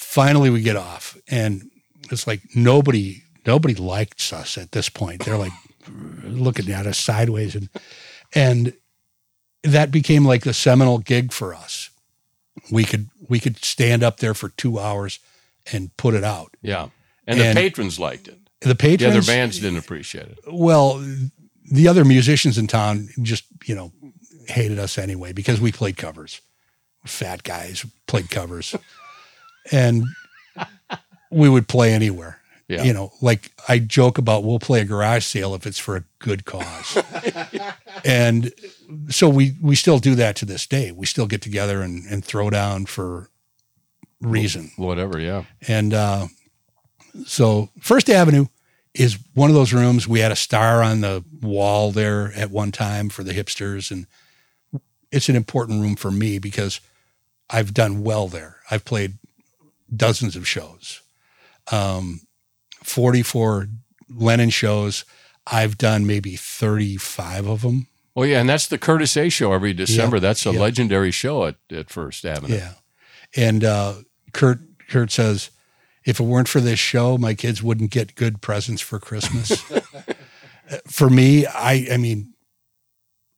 finally we get off and it's like nobody nobody likes us at this point they're like looking at us sideways and and that became like the seminal gig for us we could we could stand up there for two hours and put it out Yeah. And, the patrons liked it. the The patrons other bands didn't appreciate it. well the other musicians in town just you know hated us anyway because we played covers fat guys played covers and we would play anywhere Yeah. you know like i joke about we'll play a garage sale if it's for a good cause and so we we still do that to this day we still get together and, and throw down for reason Whatever. Yeah. and uh, so First Avenue is one of those rooms. We had a star on the wall there at one time for the Hypsterz. And it's an important room for me because I've done well there. I've played dozens of shows, um, 44 Lennon shows. I've done maybe 35 of them. Oh yeah, and that's the Curtis A show every December. Yeah, That's a yeah. legendary show at, at First Avenue. Yeah. And uh, Kurt Kurt says, if it weren't for this show, my kids wouldn't get good presents for Christmas. for me, I I mean,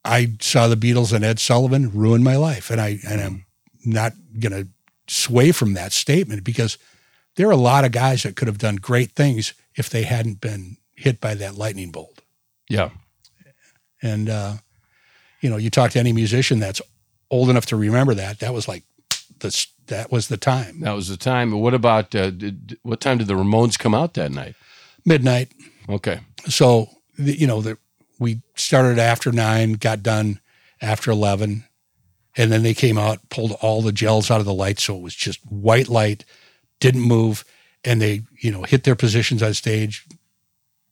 I saw the Beatles and Ed Sullivan ruin my life. And I and I'm not gonna sway from that statement because there are a lot of guys that could have done great things if they hadn't been hit by that lightning bolt. Yeah. And uh, you know, you talk to any musician that's old enough to remember that. That was like the that was the time. That was the time. What about uh, did, what time did the Ramones come out that night? Midnight. Okay. So the, you know, the, we started after nine, got done after eleven, and then they came out, pulled all the gels out of the light. so it was just white light, didn't move, and they you know hit their positions on stage.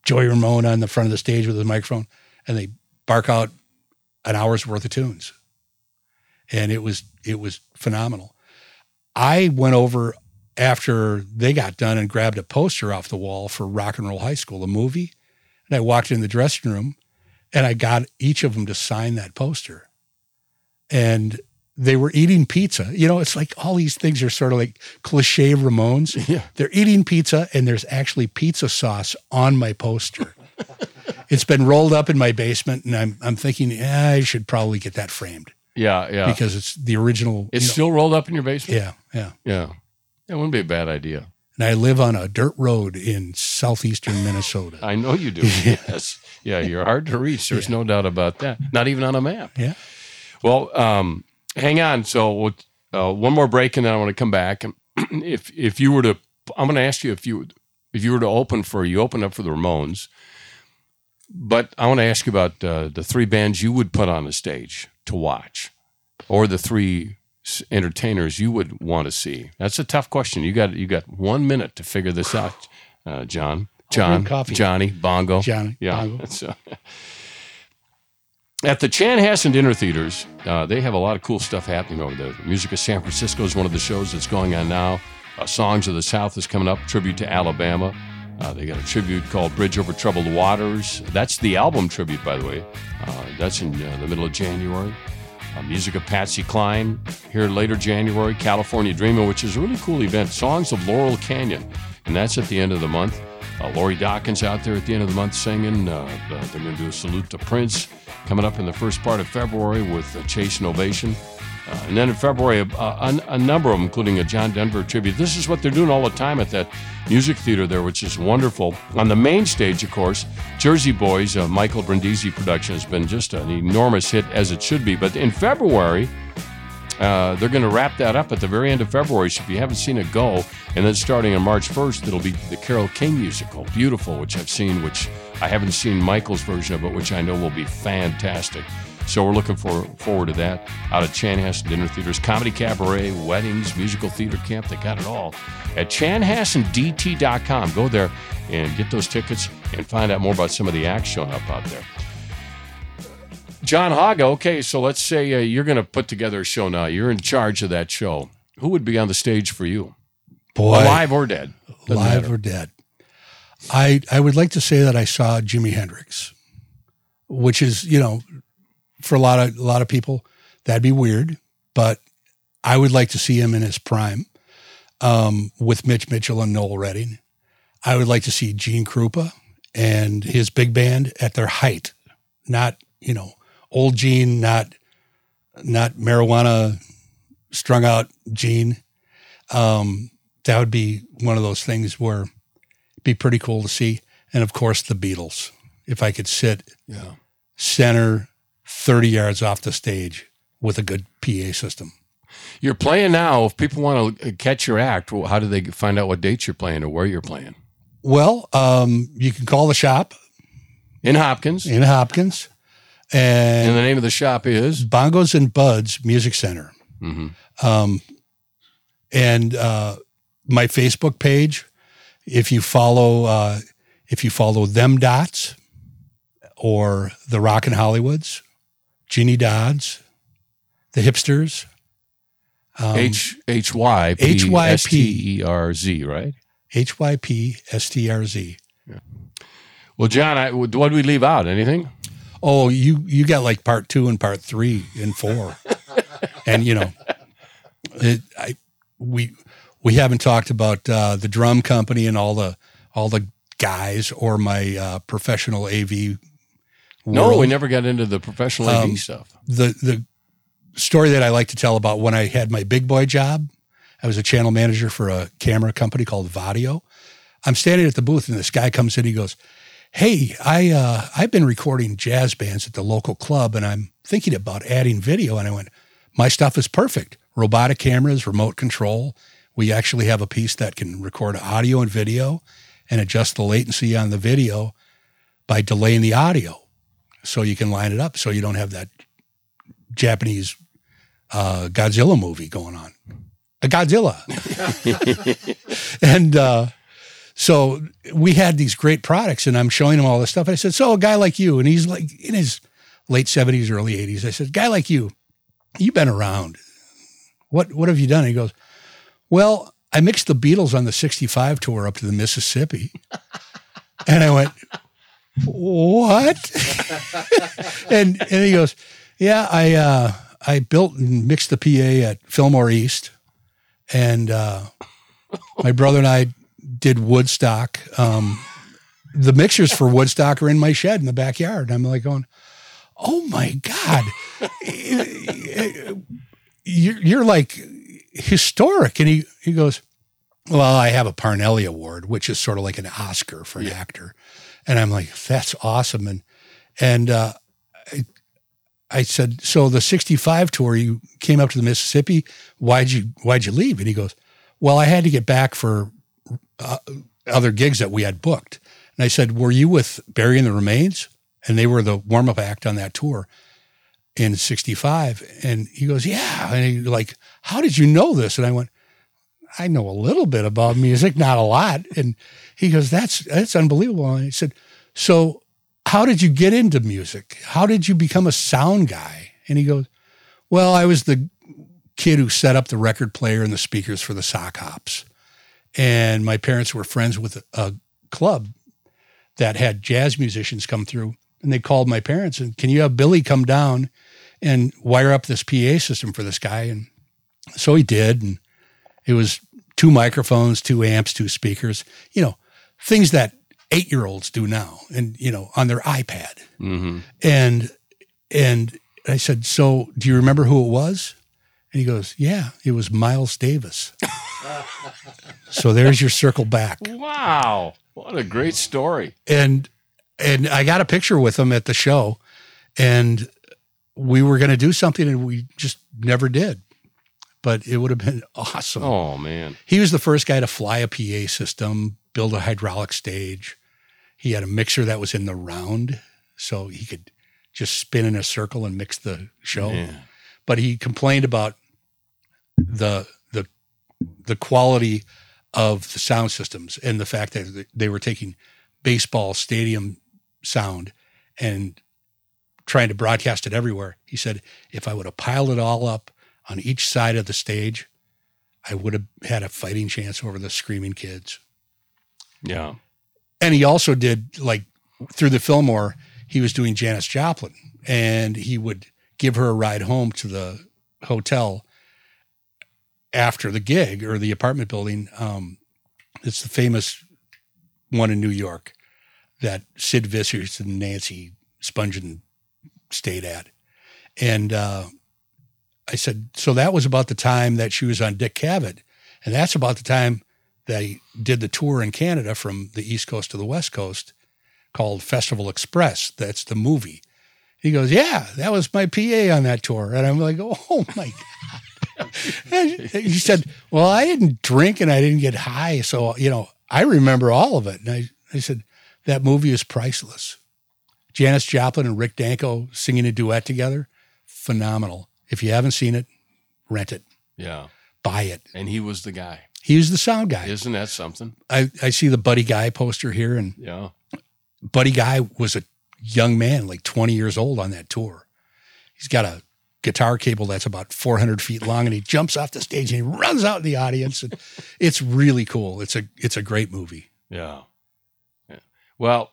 Joey Ramone on the front of the stage with his microphone, and they bark out an hour's worth of tunes, and it was it was phenomenal. I went over after they got done and grabbed a poster off the wall for Rock and Roll High School, the movie. And I walked in the dressing room and I got each of them to sign that poster. And they were eating pizza. You know, it's like all these things are sort of like cliche Ramones. Yeah. They're eating pizza and there's actually pizza sauce on my poster. it's been rolled up in my basement and I'm I'm thinking, yeah, I should probably get that framed Yeah. Yeah. because it's the original. it's you know- still rolled up in your basement. yeah, yeah. Yeah. That wouldn't be a bad idea. And I live on a dirt road in southeastern Minnesota. I know you do. yes. Yeah. You're hard to reach. There's no doubt about that. Not even on a map. Yeah. Well, um, hang on. So we'll, uh, one more break, and then I want to come back. And if if you were to, I'm going to ask you if you if you were to open for you open up for the Ramones, but I want to ask you about uh, the three bands you would put on the stage to watch, or the three s- entertainers you would want to see. That's a tough question. You got you got one minute to figure this out, uh, John. John, coffee. Johnny, Bongo, Johnny, yeah. Bongo. At the Chanhassen Dinner Theaters, uh, they have a lot of cool stuff happening over there. Music of San Francisco is one of the shows that's going on now. Uh, Songs of the South is coming up, tribute to Alabama. Uh, they got a tribute called Bridge Over Troubled Waters. That's the album tribute, by the way. Uh, that's in uh, the middle of January. Uh, music of Patsy Cline here later January. California Dreamer, which is a really cool event. Songs of Laurel Canyon, and that's at the end of the month. Lori Dawkins out there at the end of the month singing. They're going to do a salute to Prince coming up in the first part of February with uh, Chase and Ovation. Uh, and then in February, a, a, a, number of them, including a John Denver tribute. This is what they're doing all the time at that music theater there, which is wonderful. On the main stage, of course, Jersey Boys, uh, Michael Brindisi production, has been just an enormous hit, as it should be. But in February, uh, they're going to wrap that up at the very end of February. So if you haven't seen it, go. And then starting on March 1st, it'll be the Carole King musical, Beautiful, which I've seen, which I haven't seen Michael's version of it, which I know will be fantastic. So we're looking for, forward to that. Out of Chanhassen Dinner Theaters, Comedy Cabaret, weddings, musical theater camp, they got it all at chanhassendt.com. Go there and get those tickets and find out more about some of the acts showing up out there. John Haga, okay, so let's say uh, you're going to put together a show now. You're in charge of that show. Who would be on the stage for you? Boy, alive or dead? Doesn't alive matter. or dead. I I would like to say that I saw Jimi Hendrix, which is you know, for a lot of a lot of people that'd be weird, but I would like to see him in his prime, um, with Mitch Mitchell and Noel Redding. I would like to see Gene Krupa and his big band at their height, not you know old Gene, not not marijuana strung out Gene. Um, that would be one of those things where it'd be pretty cool to see. And of course, the Beatles. If I could sit yeah. center, thirty yards off the stage with a good PA system. You're playing now. If people want to catch your act, how do they find out what dates you're playing or where you're playing? Well, um, you can call the shop in Hopkins. In Hopkins. And, and the name of the shop is Bongos and Buds Music Center. Mm-hmm. Um, and uh, my Facebook page, if you follow, uh, if you follow them dots or the Rockin' Hollywoods, Ginny Dodds, the Hypsterz, um, H H Y P S T E R Z, right? H Y P S T R Z. Well, John, I, what did we leave out? Anything? Oh, you you got like part two and part three and four, and you know, it, I we we haven't talked about uh, the drum company and all the all the guys or my uh, professional AV. World. No, we never got into the professional AV um, stuff. The the story that I like to tell about when I had my big boy job, I was a channel manager for a camera company called Vadio. I'm standing at the booth and this guy comes in. He goes, hey, I uh, I've been recording jazz bands at the local club, and I'm thinking about adding video. And I went, my stuff is perfect. Robotic cameras, remote control. We actually have a piece that can record audio and video, and adjust the latency on the video by delaying the audio, so you can line it up, so you don't have that Japanese uh, Godzilla movie going on. A Godzilla, and. Uh, so we had these great products, and I'm showing him all this stuff. I said, "So a guy like you," and he's like in his late 70s, early 80s. I said, "Guy like you, you've been around. What what have you done?" he goes, "Well, I mixed the Beatles on the 65 tour up to the Mississippi," and I went, "What?" and and he goes, "Yeah, I uh, I built and mixed the PA at Fillmore East, and." Uh, my brother and I did Woodstock. Um, the mixers for Woodstock are in my shed in the backyard. I'm like going, oh my God. you're, you're like historic. And he, he goes, well, I have a Parnelli Award, which is sort of like an Oscar for an yeah. actor. And I'm like, that's awesome. And, and, uh, I, I said, so the 65 tour, you came up to the Mississippi. Why'd you, why'd you leave? And he goes, well, I had to get back for uh, other gigs that we had booked. And I said, Were you with Barry and the Remains? And they were the warm up act on that tour in 65. And he goes, Yeah. And he like, How did you know this? And I went, I know a little bit about music, not a lot. And he goes, That's that's unbelievable. And I said, So how did you get into music? How did you become a sound guy? And he goes, Well, I was the kid who set up the record player and the speakers for the sock hops. And my parents were friends with a club that had jazz musicians come through. And they called my parents and, can you have Billy come down and wire up this PA system for this guy? And so he did. And it was two microphones, two amps, two speakers, you know, things that eight year olds do now and, you know, on their iPad. Mm-hmm. And, and I said, so do you remember who it was? And he goes, Yeah, it was Miles Davis. so there's your circle back. Wow. What a great story. And and I got a picture with him at the show and we were going to do something and we just never did. But it would have been awesome. Oh, man. He was the first guy to fly a PA system, build a hydraulic stage. He had a mixer that was in the round, so he could just spin in a circle and mix the show. Yeah. But he complained about the the quality of the sound systems and the fact that they were taking baseball stadium sound and trying to broadcast it everywhere. He said, if I would have piled it all up on each side of the stage, I would have had a fighting chance over the screaming kids. Yeah. And he also did like through the Fillmore, he was doing Janis Joplin and he would give her a ride home to the hotel after the gig or the apartment building. Um, it's the famous one in New York that Sid Vicious and Nancy Spungen stayed at. And uh, I said, so that was about the time that she was on Dick Cavett. And that's about the time he did the tour in Canada from the East Coast to the West Coast called Festival Express. That's the movie. He goes, Yeah, that was my PA on that tour. And I'm like, Oh my God. He said, Well, I didn't drink and I didn't get high. So, you know, I remember all of it. And I, I said, That movie is priceless. Janis Joplin and Rick Danko singing a duet together, phenomenal. If you haven't seen it, rent it, Yeah. buy it. And he was the guy. He was the sound guy. Isn't that something? I, I see the Buddy Guy poster here, and Yeah. Buddy Guy was a young man, like 20 years old on that tour. He's got a guitar cable that's about 400 feet long, and he jumps off the stage and he runs out in the audience. And it's really cool. It's a it's a great movie. Yeah. yeah. Well,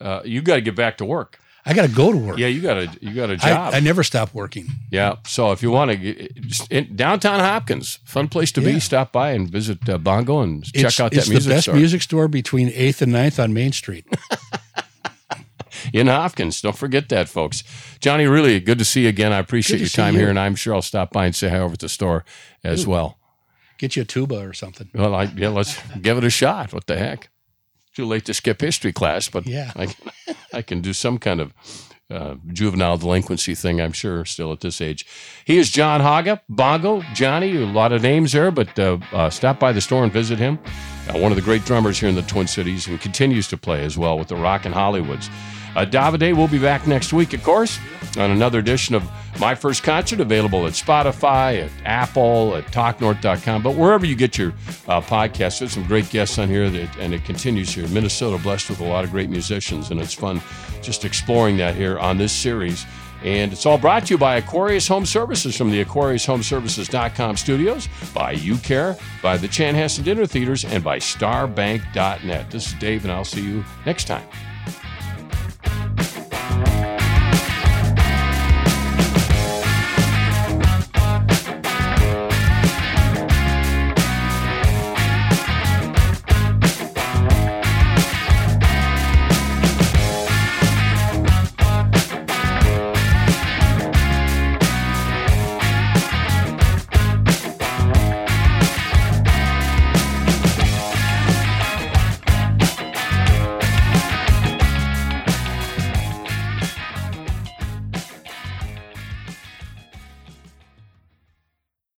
uh, you got to get back to work. I got to go to work. Yeah, you got a you got a job. I, I never stop working. yeah. So if you want to, in downtown Hopkins, fun place to be. Stop by and visit uh, Bongo and check it's, out that it's music the best store music store between 8th and 9th on Main Street. in Hopkins. Don't forget that, folks. Johnny, really good to see you again. I appreciate your time you. here, and I'm sure I'll stop by and say hi over at the store as well. Get you a tuba or something. Well, I, yeah, let's give it a shot. What the heck? Too late to skip history class, but Yeah. I, can, I can do some kind of uh, juvenile delinquency thing, I'm sure, still at this age. He is John Haga, Bongo, Johnny, a lot of names there, but uh, uh, stop by the store and visit him. Uh, one of the great drummers here in the Twin Cities and continues to play as well with the Rockin' Hollywoods. Uh, Davide will be back next week, of course, on another edition of My First Concert, available at Spotify, at Apple, at TalkNorth.com, but wherever you get your uh, podcasts. There's some great guests on here, that, and it continues here. Minnesota, blessed with a lot of great musicians, and it's fun just exploring that here on this series. And it's all brought to you by Aquarius Home Services from the AquariusHomeservices.com studios, by UCare, by the Chanhassen Dinner Theaters, and by StarBank.net. This is Dave, and I'll see you next time.